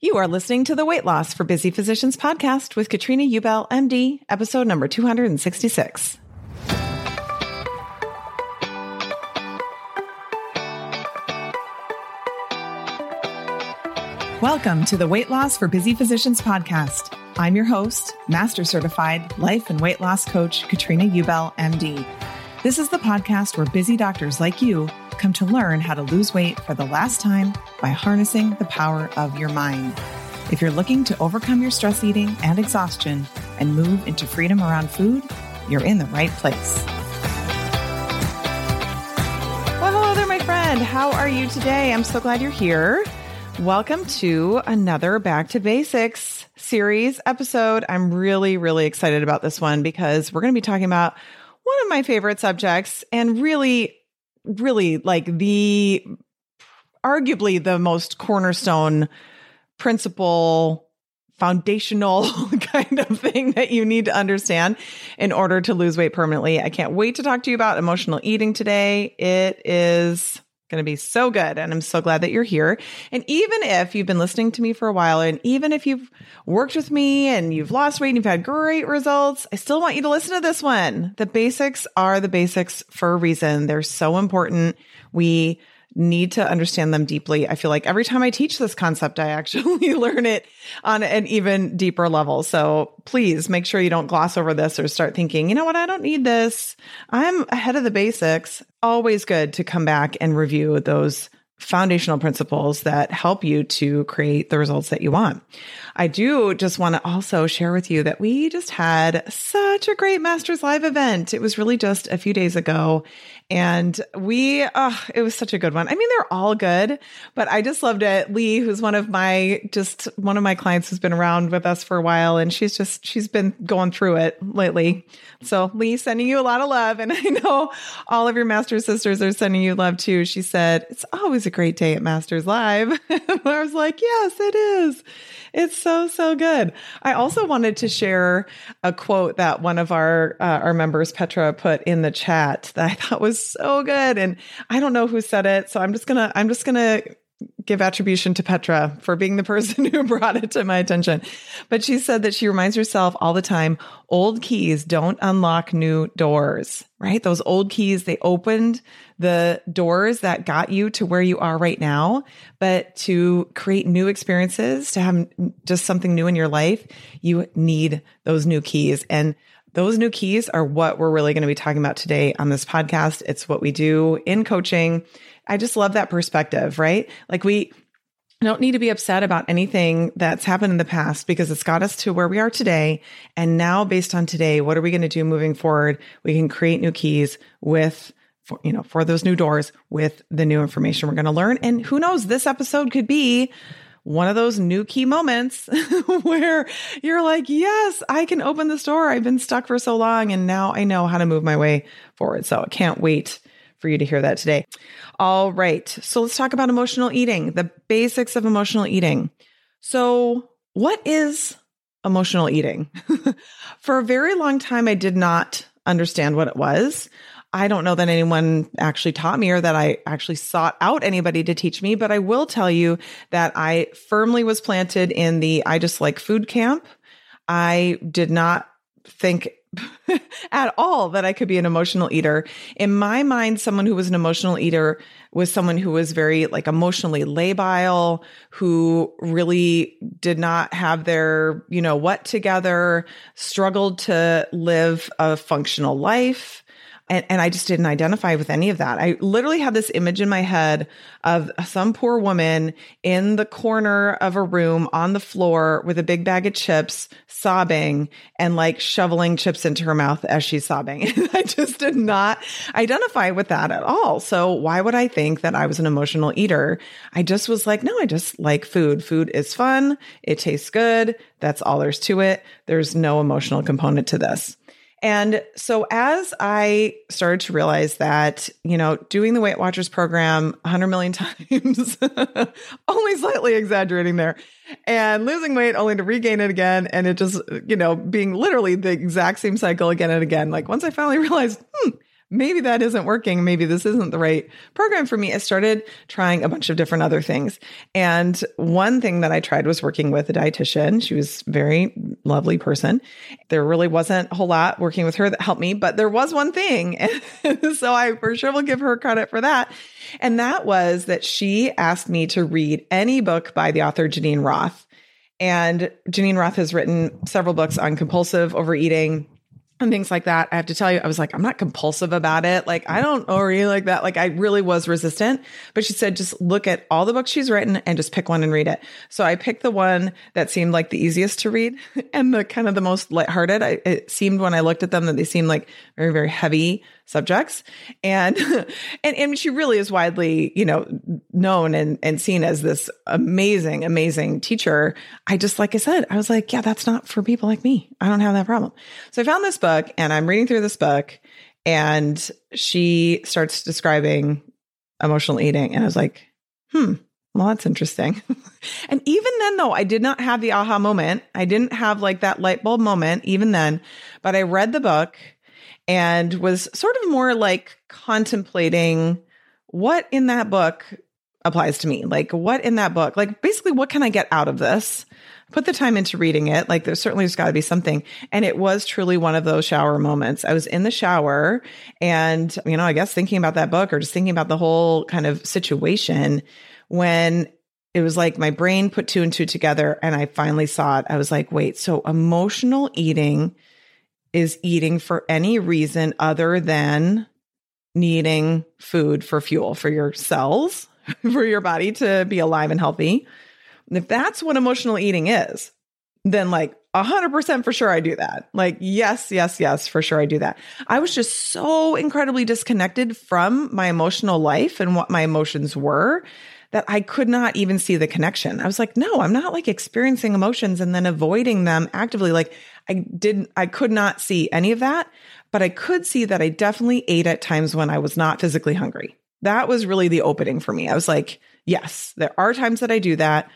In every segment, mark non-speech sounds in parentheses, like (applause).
You are listening to the Weight Loss for Busy Physicians podcast with Katrina Ubell, MD, episode number 266. Welcome to the Weight Loss for Busy Physicians podcast. I'm your host, Master Certified Life and Weight Loss Coach, Katrina Ubell, MD. This is the podcast where busy doctors like you come to learn how to lose weight for the last time by harnessing the power of your mind. If you're looking to overcome your stress eating and exhaustion and move into freedom around food, you're in the right place. Well, hello there, my friend. How are you today? I'm so glad you're here. Welcome to another Back to Basics series episode. I'm really, really excited about this one because we're going to be talking about one of my favorite subjects and really, really like the arguably the most cornerstone principle foundational (laughs) kind of thing that you need to understand in order to lose weight permanently. I can't wait to talk to you about emotional eating today. It is going to be so good. And I'm so glad that you're here. And even if you've been listening to me for a while, and even if you've worked with me and you've lost weight and you've had great results, I still want you to listen to this one. The basics are the basics for a reason. They're so important. We need to understand them deeply. I feel like every time I teach this concept, I actually (laughs) learn it on an even deeper level. So please make sure you don't gloss over this or start thinking, you know what, I don't need this. I'm ahead of the basics. Always good to come back and review those foundational principles that help you to create the results that you want. I do just want to also share with you that we just had such a great Masters Live event. It was really just a few days ago. And we, oh, it was such a good one. I mean, they're all good, but I just loved it. Lee, who's one of my, just one of my clients who's been around with us for a while, and she's just, she's been going through it lately. So, Lee, sending you a lot of love. And (laughs) I know all of your Master sisters are sending you love too. She said, It's always a great day at Masters Live. (laughs) I was like, Yes, it is. It's so so good. I also wanted to share a quote that one of our uh, our members Petra put in the chat that I thought was so good and I don't know who said it, so I'm just going to I'm just going to give attribution to Petra for being the person (laughs) who brought it to my attention. But she said that she reminds herself all the time old keys don't unlock new doors, right? Those old keys, they opened the doors that got you to where you are right now. But to create new experiences, to have just something new in your life, you need those new keys. And those new keys are what we're really going to be talking about today on this podcast. It's what we do in coaching I just love that perspective, right? Like we don't need to be upset about anything that's happened in the past because it's got us to where we are today. And now, based on today, what are we going to do moving forward? We can create new keys with for, you know, for those new doors with the new information we're going to learn. And who knows, this episode could be one of those new key moments (laughs) where you're like, yes, I can open this door. I've been stuck for so long and now I know how to move my way forward. So I can't wait for you to hear that today. All right. So let's talk about emotional eating, the basics of emotional eating. So, what is emotional eating? (laughs) for a very long time, I did not understand what it was. I don't know that anyone actually taught me or that I actually sought out anybody to teach me, but I will tell you that I firmly was planted in the I just like food camp. I did not think (laughs) at all that I could be an emotional eater. In my mind, someone who was an emotional eater was someone who was very like emotionally labile, who really did not have their, you know, what together, struggled to live a functional life. And, and I just didn't identify with any of that. I literally had this image in my head of some poor woman in the corner of a room on the floor with a big bag of chips, sobbing and like shoveling chips into her mouth as she's sobbing. (laughs) I just did not identify with that at all. So why would I think that I was an emotional eater? I just was like, no, I just like food. Food is fun. It tastes good. That's all there's to it. There's no emotional component to this. And so as I started to realize that, you know, doing the Weight Watchers program 100 million (laughs) times, only slightly exaggerating there, and losing weight only to regain it again, and it just, you know, being literally the exact same cycle again and again. Like once I finally (laughs) realized, hmm, maybe that isn't working. Maybe this isn't the right program for me. I started trying a bunch of different other things. And one thing that I tried was working with a dietitian. She was very lovely person. There really wasn't a whole lot working with her that helped me, but there was one thing. (laughs) so I for sure will give her credit for that. And that was that she asked me to read any book by the author Geneen Roth. And Geneen Roth has written several books on compulsive overeating and things like that. I have to tell you, I was like, I'm not compulsive about it. Like, I don't really like that. Like, I really was resistant. But she said, just look at all the books she's written and just pick one and read it. So I picked the one that seemed like the easiest to read (laughs) and the kind of the most lighthearted. I, it seemed when I looked at them that they seemed like very, very heavy subjects. And, (laughs) and, and she really is widely, you know, known and, and seen as this amazing, amazing teacher. I just, like I said, I was like, yeah, that's not for people like me. I don't have that problem. So I found this book and I'm reading through this book and she starts describing emotional eating. And I was like, hmm, well, that's interesting. (laughs) and even then, though, I did not have the aha moment. I didn't have like that light bulb moment even then, but I read the book and was sort of more like contemplating what in that book applies to me. Like, what in that book, like, basically, what can I get out of this? Put the time into reading it. Like, there's certainly there's got to be something. And it was truly one of those shower moments. I was in the shower and, you know, I guess thinking about that book or just thinking about the whole kind of situation when it was like my brain put two and two together and I finally saw it. I was like, wait, so emotional eating is eating for any reason other than needing food for fuel for your cells, (laughs) for your body to be alive and healthy. And if that's what emotional eating is, then like 100% for sure I do that. Like, yes, yes, yes, for sure I do that. I was just so incredibly disconnected from my emotional life and what my emotions were that I could not even see the connection. I was like, no, I'm not like experiencing emotions and then avoiding them actively. Like I didn't, I could not see any of that, but I could see that I definitely ate at times when I was not physically hungry. That was really the opening for me. I was like, yes, there are times that I do that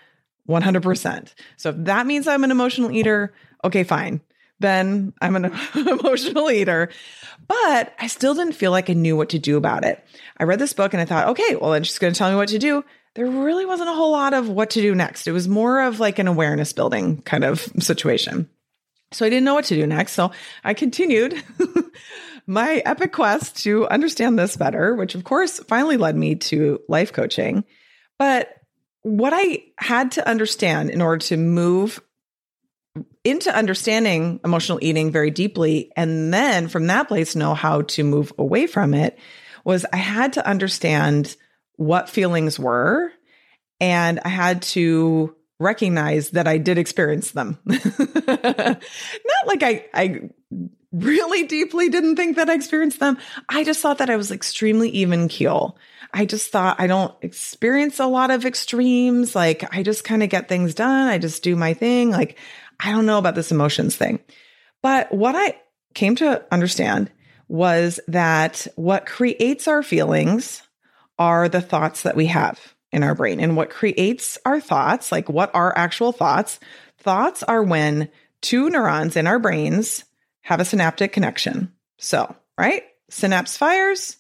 100%. So if that means I'm an emotional eater, okay, fine. Then I'm an (laughs) emotional eater. But I still didn't feel like I knew what to do about it. I read this book and I thought, okay, well, then she's going to tell me what to do there really wasn't a whole lot of what to do next. It was more of like an awareness building kind of situation. So I didn't know what to do next. So I continued (laughs) my epic quest to understand this better, which of course finally led me to life coaching. But what I had to understand in order to move into understanding emotional eating very deeply, and then from that place, know how to move away from it, was I had to understand what feelings were. And I had to recognize that I did experience them. (laughs) Not like I, I really deeply didn't think that I experienced them. I just thought that I was extremely even keel. I just thought I don't experience a lot of extremes. Like I just kind of get things done. I just do my thing. Like I don't know about this emotions thing. But what I came to understand was that what creates our feelings are the thoughts that we have in our brain. And what creates our thoughts, like what are actual thoughts? Thoughts are when two neurons in our brains have a synaptic connection. So, right? Synapse fires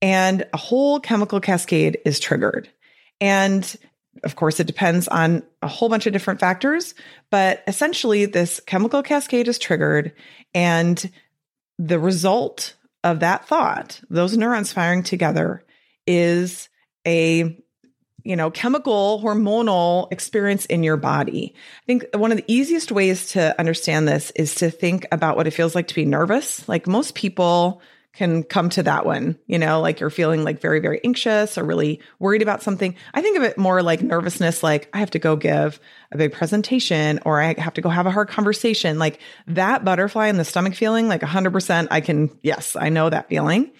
and a whole chemical cascade is triggered. And of course, it depends on a whole bunch of different factors, but essentially, this chemical cascade is triggered, and the result of that thought, those neurons firing together, is a you know, chemical hormonal experience in your body. I think one of the easiest ways to understand this is to think about what it feels like to be nervous. Like most people can come to that one, you know, like you're feeling like very, very anxious or really worried about something. I think of it more like nervousness, like I have to go give a big presentation or I have to go have a hard conversation. Like that butterfly in the stomach feeling, like 100%, I can, yes, I know that feeling.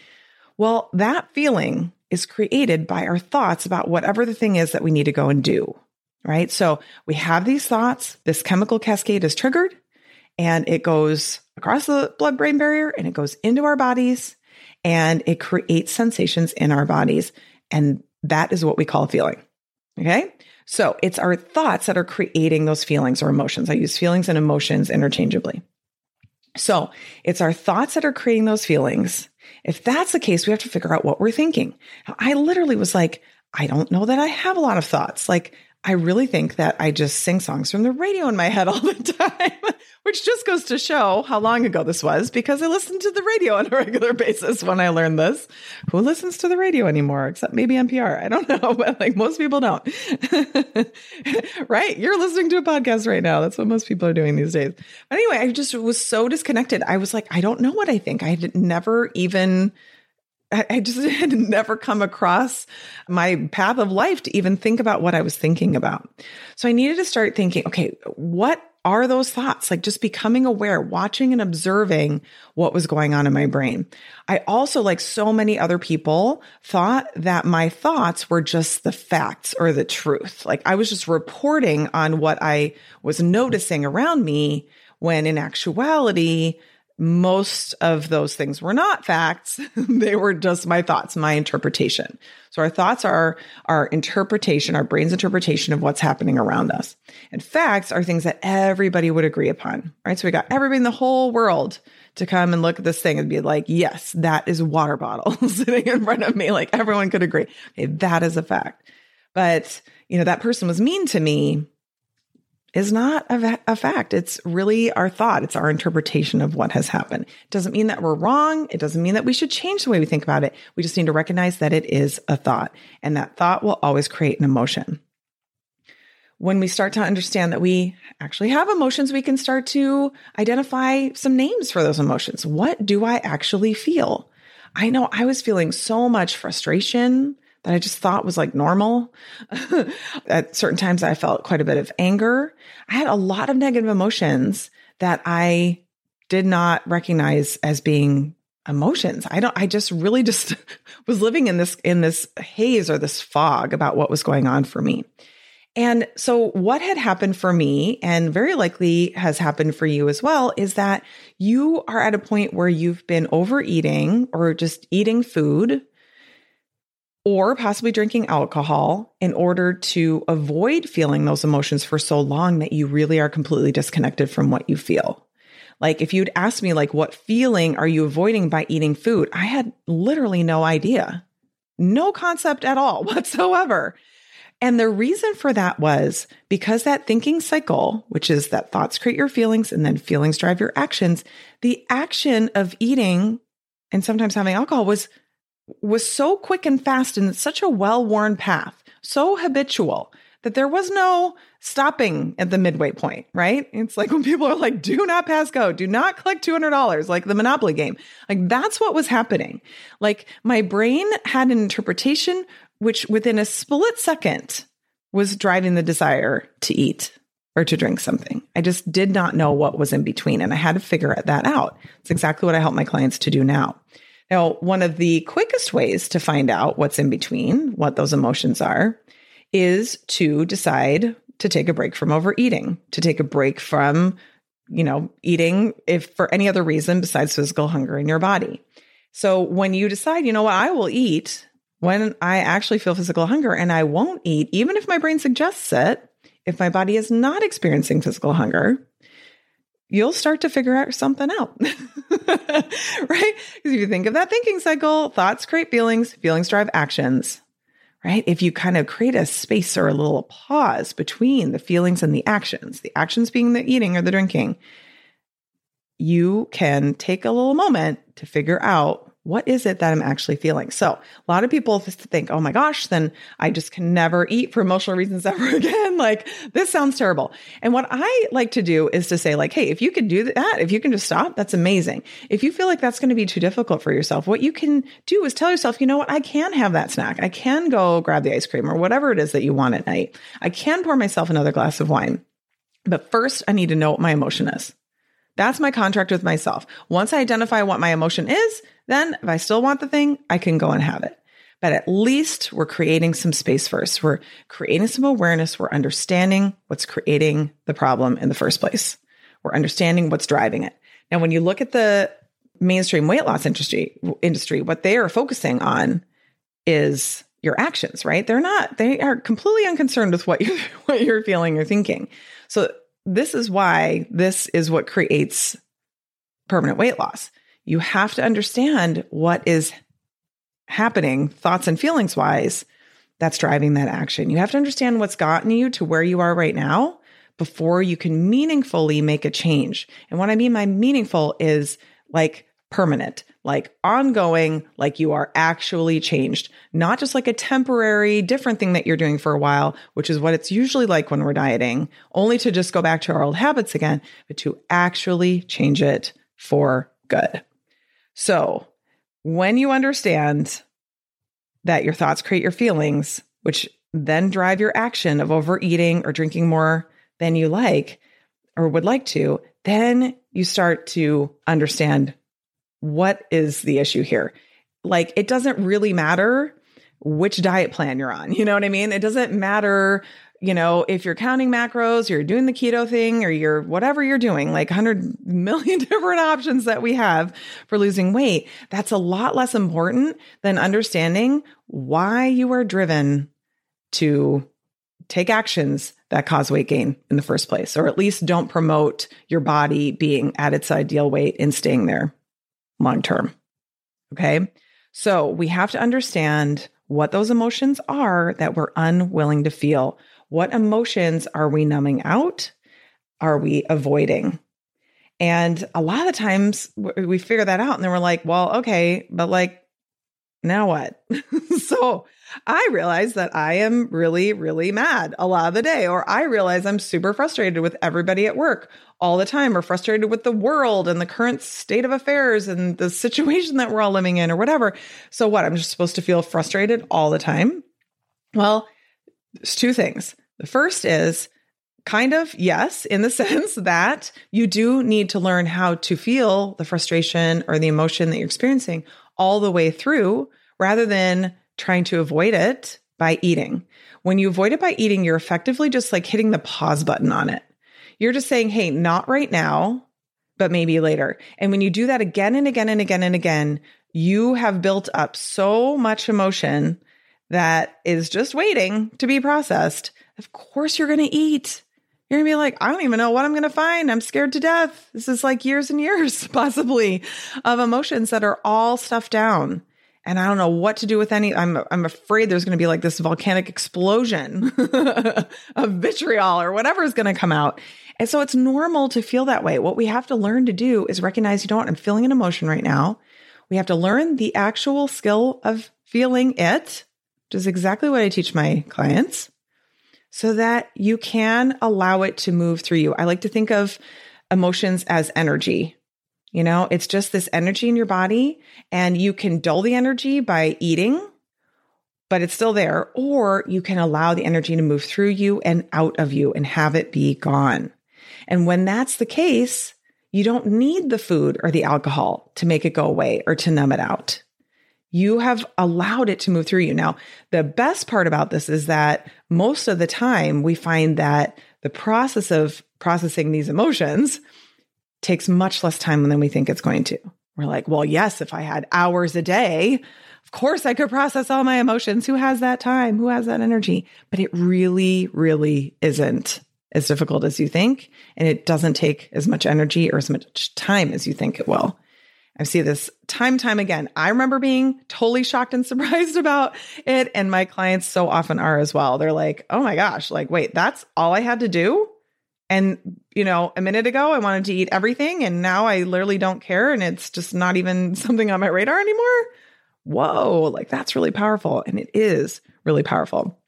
Well, that feeling is created by our thoughts about whatever the thing is that we need to go and do. Right. So we have these thoughts, this chemical cascade is triggered and it goes across the blood brain barrier and it goes into our bodies and it creates sensations in our bodies. And that is what we call feeling. Okay. So it's our thoughts that are creating those feelings or emotions. I use feelings and emotions interchangeably. So it's our thoughts that are creating those feelings. If that's the case, we have to figure out what we're thinking. I literally was like, I don't know that I have a lot of thoughts. Like, I really think that I just sing songs from the radio in my head all the (laughs) time, which just goes to show how long ago this was because I listened to the radio on a regular basis when I learned this. Who listens to the radio anymore except maybe NPR? I don't (laughs) know, but like most people don't. (laughs) right? You're listening to a podcast right now. That's what most people are doing these days. But anyway, I just was so disconnected. I was like, I don't know what I think. I had never even I just (laughs) had never come across my path of life to even think about what I was thinking about. So I needed to start thinking, okay, what are those thoughts? Like just becoming aware, watching and observing what was going on in my brain. I also, like so many other people, thought that my thoughts were just the facts or the truth. Like I was just reporting on what I was noticing around me when in actuality, most of those things were not facts. (laughs) they were just my thoughts, my interpretation. So our thoughts are our interpretation, our brain's interpretation of what's happening around us. And facts are things that everybody would agree upon, right? So we got everybody in the whole world to come and look at this thing and be like, yes, that is a water (laughs) bottle sitting in front of me. Like everyone could agree. Okay, that is a fact. But, you know, that person was mean to me is not a, a, fact. It's really our thought. It's our interpretation of what has happened. It doesn't mean that we're wrong. It doesn't mean that we should change the way we think about it. We just need to recognize that it is a thought and that thought will always create an emotion. When we start to understand that we actually have emotions, we can start to identify some names for those emotions. What do I actually feel? I know I was feeling so much frustration that I just thought was like normal. (laughs) At certain times, I felt quite a bit of anger. I had a lot of negative emotions that I did not recognize as being emotions. I don't, I just really just (laughs) was living in this, in this haze or this fog about what was going on for me. And so what had happened for me and very likely has happened for you as well is that you are at a point where you've been overeating or just eating food or possibly drinking alcohol in order to avoid feeling those emotions for so long that you really are completely disconnected from what you feel. Like if you'd asked me like what feeling are you avoiding by eating food? I had literally no idea. No concept at all (laughs) whatsoever. And the reason for that was because that thinking cycle, which is that thoughts create your feelings and then feelings drive your actions, the action of eating and sometimes having alcohol was was so quick and fast and such a well worn path, so habitual that there was no stopping at the midway point, right? It's like when people are like, do not pass go, do not collect $200, like the Monopoly game. Like that's what was happening. Like my brain had an interpretation, which within a split second was driving the desire to eat or to drink something. I just did not know what was in between and I had to figure that out. It's exactly what I help my clients to do now. Now, one of the quickest ways to find out what's in between, what those emotions are, is to decide to take a break from overeating, to take a break from, you know, eating if for any other reason besides physical hunger in your body. So when you decide, you know what, I will eat when I actually feel physical hunger and I won't eat, even if my brain suggests it, if my body is not experiencing physical hunger, you'll start to figure out something out. (laughs) (laughs) right? Because if you think of that thinking cycle, thoughts create feelings, feelings drive actions. Right? If you kind of create a space or a little pause between the feelings and the actions, the actions being the eating or the drinking, you can take a little moment to figure out what is it that I'm actually feeling? So a lot of people just think, oh my gosh, then I just can never eat for emotional reasons (laughs) ever again. like this sounds terrible. And what I like to do is to say like, Hey, if you can do that, if you can just stop, that's amazing. If you feel like that's going to be too difficult for yourself, what you can do is tell yourself, you know what? I can have that snack. I can go grab the ice cream or whatever it is that you want at night. I can pour myself another glass of wine. But first I need to know what my emotion is. That's my contract with myself. Once I identify what my emotion is, then if I still want the thing, I can go and have it. But at least we're creating some space first. We're creating some awareness. We're understanding what's creating the problem in the first place. We're understanding what's driving it. Now, when you look at the mainstream weight loss industry, industry, what they are focusing on is your actions, right? They're not, they are completely unconcerned with what you're, (laughs) what you're feeling or thinking. So this is why this is what creates permanent weight loss. You have to understand what is happening, thoughts and feelings wise, that's driving that action. You have to understand what's gotten you to where you are right now before you can meaningfully make a change. And what I mean by meaningful is like permanent, like ongoing, like you are actually changed, not just like a temporary, different thing that you're doing for a while, which is what it's usually like when we're dieting, only to just go back to our old habits again, but to actually change it for good. So when you understand that your thoughts create your feelings, which then drive your action of overeating or drinking more than you like or would like to, then you start to understand what is the issue here? Like, it doesn't really matter which diet plan you're on. (laughs) You know what I mean? It doesn't matter, you know, if you're counting macros, you're doing the keto thing, or you're whatever you're doing, like 100 (laughs) million different options that we have for losing weight. That's a lot less important than understanding why you are driven to take actions that cause weight gain in the first place, or at least don't promote your body being at its ideal weight and staying there long term. Okay. So we have to understand what those emotions are that we're unwilling to feel. What emotions are we numbing out? Are we avoiding? And a lot of times we figure that out and then we're like, well, okay, but like, now what? (laughs) so I realize that I am really, really mad a lot of the day, or I realize I'm super frustrated with everybody at work all the time, or frustrated with the world and the current state of affairs and the situation that we're all living in, or whatever. So, what? I'm just supposed to feel frustrated all the time? Well, there's two things. The first is kind of yes, in the (laughs) sense that you do need to learn how to feel the frustration or the emotion that you're experiencing all the way through rather than trying to avoid it by eating. When you avoid it by eating, you're effectively just like hitting the pause button on it. You're just saying, hey, not right now, but maybe later. And when you do that again and again and again and again, you have built up so much emotion that is just waiting to be processed. Of course, you're going to eat. You're to be like, I don't even know what I'm to find. I'm scared to death. This is like years and years, (laughs) possibly, of emotions that are all stuffed down and I don't know what to do with any. I'm I'm afraid there's to be like this volcanic explosion (laughs) of vitriol or whatever is to come out. And so it's normal to feel that way. What we have to learn to do is recognize, you know what, I'm feeling an emotion right now. We have to learn the actual skill of feeling it, which is exactly what I teach my clients, so that you can allow it to move through you. I like to think of emotions as energy. You know, it's just this energy in your body, and you can dull the energy by eating, but it's still there. Or you can allow the energy to move through you and out of you and have it be gone. And when that's the case, you don't need the food or the alcohol to make it go away or to numb it out. You have allowed it to move through you. Now, the best part about this is that most of the time we find that the process of processing these emotions takes much less time than we think it's going to. We're like, well, yes, if I had hours a day, of course I could process all my emotions. Who has that time? Who has that energy? But it really, really isn't as difficult as you think. And it doesn't take as much energy or as much time as you think it will. I see this time time again. I remember being totally shocked and (laughs) surprised about it and my clients so often are as well. They're like, "Oh my gosh, like wait, that's all I had to do?" And you know, a minute ago I wanted to eat everything and now I literally don't care and it's just not even (laughs) something on my radar anymore. Whoa, like that's really powerful and it is really powerful.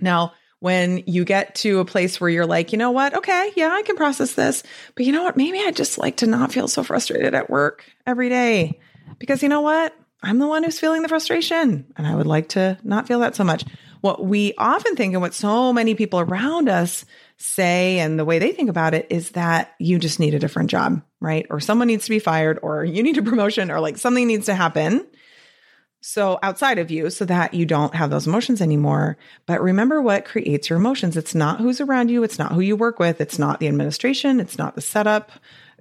Now, when you get to a place where you're like, you know what? Okay, yeah, I can process this. But you know what? Maybe I just like to not feel so frustrated at work every day. Because you know what? I'm the one who's feeling the frustration and I would like to not feel that so much. What we often think and what so many people around us say and the way they think about it is that you just need a different job, right? Or someone needs to be fired or you need a promotion or like something needs to happen so outside of you so that you don't have those emotions anymore. But remember what creates your emotions. It's not who's around you. It's not who you work with. It's not the administration. It's not the setup,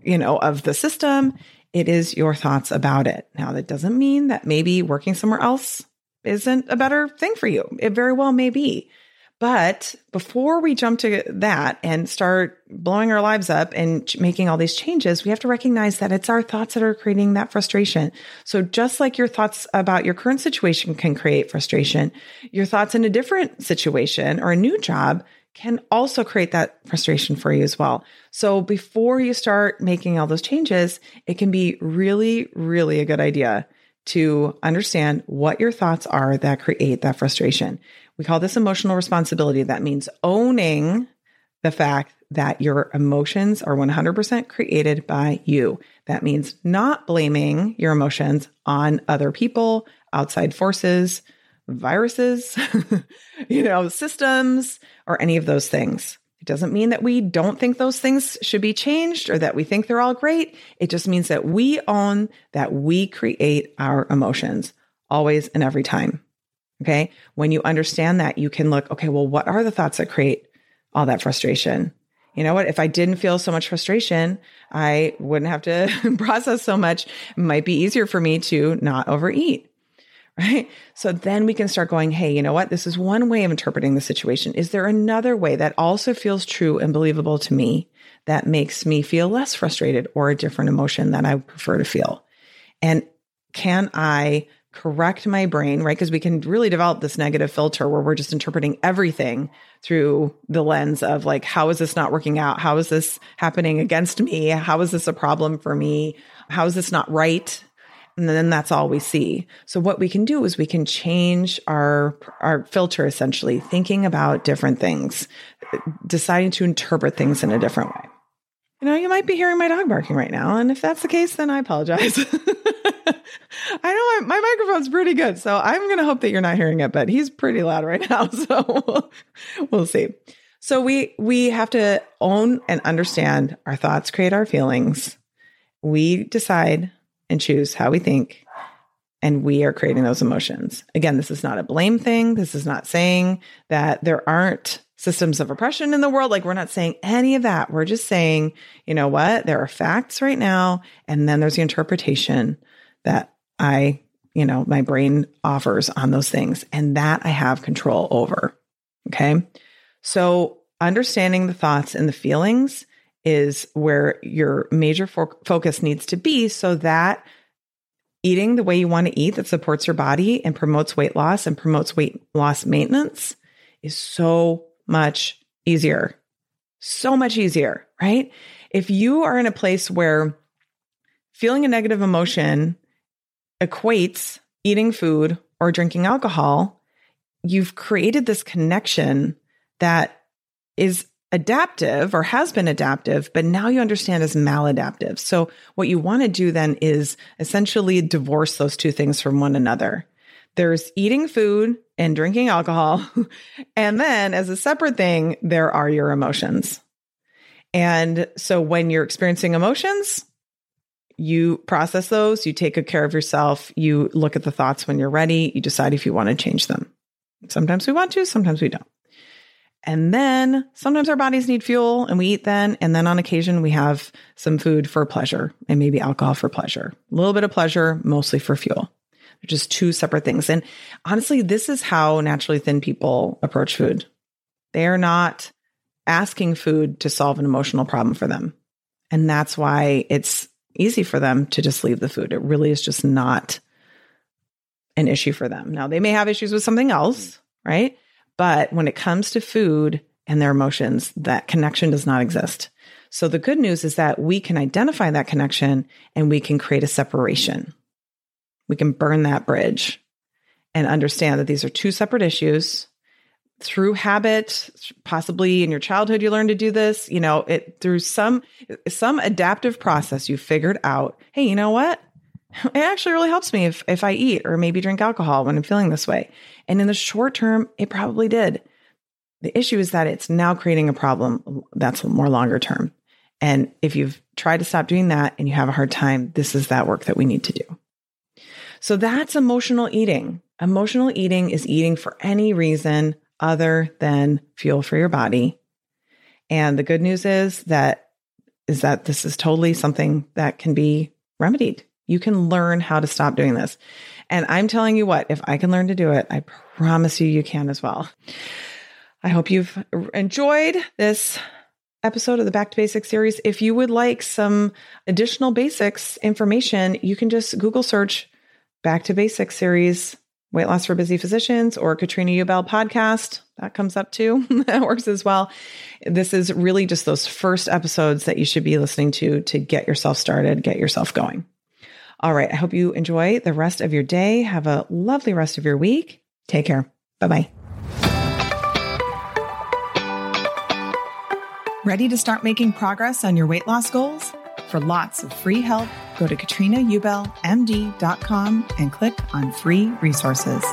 you know, of the system. It is your thoughts about it. Now, that doesn't mean that maybe working somewhere else isn't a better thing for you. It very well may be. But before we jump to that and start blowing our lives up and making all these changes, we have to recognize that it's our thoughts that are creating that frustration. So just like your thoughts about your current situation can create frustration, your thoughts in a different situation or a new job can also create that frustration for you as well. So before you start making all those changes, it can be really, really a good idea to understand what your thoughts are that create that frustration. We call this emotional responsibility. That means owning the fact that your emotions are 100% created by you. That means not blaming your emotions on other people, outside forces, viruses, (laughs) you know, systems, or any of those things. It doesn't mean that we don't think those things should be changed or that we think they're all great. It just means that we own that we create our emotions always and every time. Okay. When you understand that, you can look, okay, well, what are the thoughts that create all that frustration? You know what? If I didn't feel so much frustration, I wouldn't have to (laughs) process so much. It might be easier for me to not overeat. (laughs) Right. So then we can start going, hey, you know what? This is one way of interpreting the situation. Is there another way that also feels true and believable to me that makes me feel less frustrated or a different emotion that I prefer to feel? And can I correct my brain, right? Because we can really develop this negative filter where we're just interpreting everything through the lens of like, how is this not working out? How is this happening against me? How is this a problem for me? How is this not right? And then that's all we see. So what we can do is we can change our our filter essentially, thinking about different things, deciding to interpret things in a different way. You know, you might be hearing my dog barking right now, and if that's the case, then I apologize. (laughs) I know my, microphone's pretty good, so I'm going to hope that you're not hearing it, but he's pretty loud right (laughs) now, so we'll see. So we we have to own and understand our thoughts create our feelings. We decide and choose how we think and we are creating those emotions. Again, this is not a blame thing. This is not saying that there aren't systems of oppression in the world. Like we're not saying any of that. We're just saying, you know what? There are facts right now. And then there's the interpretation that I, you know, my brain offers on those things and that I have control over. Okay. So understanding the thoughts and the feelings is where your major fo- focus needs to be so that eating the way you want to eat that supports your body and promotes weight loss and promotes weight loss maintenance is so much easier. So much easier, right? If you are in a place where feeling a negative emotion equates eating food or drinking alcohol, you've created this connection that is adaptive or has been adaptive, but now you understand as maladaptive. So what you want to do then is essentially divorce those two things from one another. There's eating food and drinking alcohol. (laughs) and then, as a separate thing, there are your emotions. And so, when you're experiencing emotions, you process those, you take good care of yourself, you look at the thoughts when you're ready, you decide if you want to change them. Sometimes we want to, sometimes we don't. And then sometimes our bodies need fuel and we eat then. And then on occasion, we have some food for pleasure and maybe alcohol for pleasure. A little bit of pleasure, mostly for fuel. Just two separate things. And honestly, this is how naturally thin people approach food. They are not asking food to solve an emotional problem for them. And that's why it's easy for them to just leave the food. It really is just not an issue for them. Now, they may have issues with something else, right? But when it comes to food and their emotions, that connection does not exist. So the good news is that we can identify that connection and we can create a separation. We can burn that bridge and understand that these are two separate issues. Through habit, possibly in your childhood, you learned to do this. You know, it through some some adaptive process, you figured out, hey, you know what? (laughs) It actually really helps me if if I eat or maybe drink alcohol when I'm feeling this way. And in the short term, it probably did. The issue is that it's now creating a problem that's more longer term. And if you've tried to stop doing that and you have a hard time, this is that work that we need to do. So that's emotional eating. Emotional eating is eating for any reason other than fuel for your body. And the good news is that is that this is totally something that can be remedied. You can learn how to stop doing this. And I'm telling you what, if I can learn to do it, I promise you, you can as well. I hope you've enjoyed this episode of the Back to Basics series. If you would like some additional basics information, you can just Google search Back to Basics series, Weight Loss for Busy Physicians, or Katrina Ubell podcast. That comes up too. (laughs) that works as well. This is really just those first episodes that you should be listening to to get yourself started, get yourself going. All right. I hope you enjoy the rest of your day. Have a lovely rest of your week. Take care. Bye bye. Ready to start making progress on your weight loss goals? For lots of free help, go to katrinaubellmd.com and click on free resources.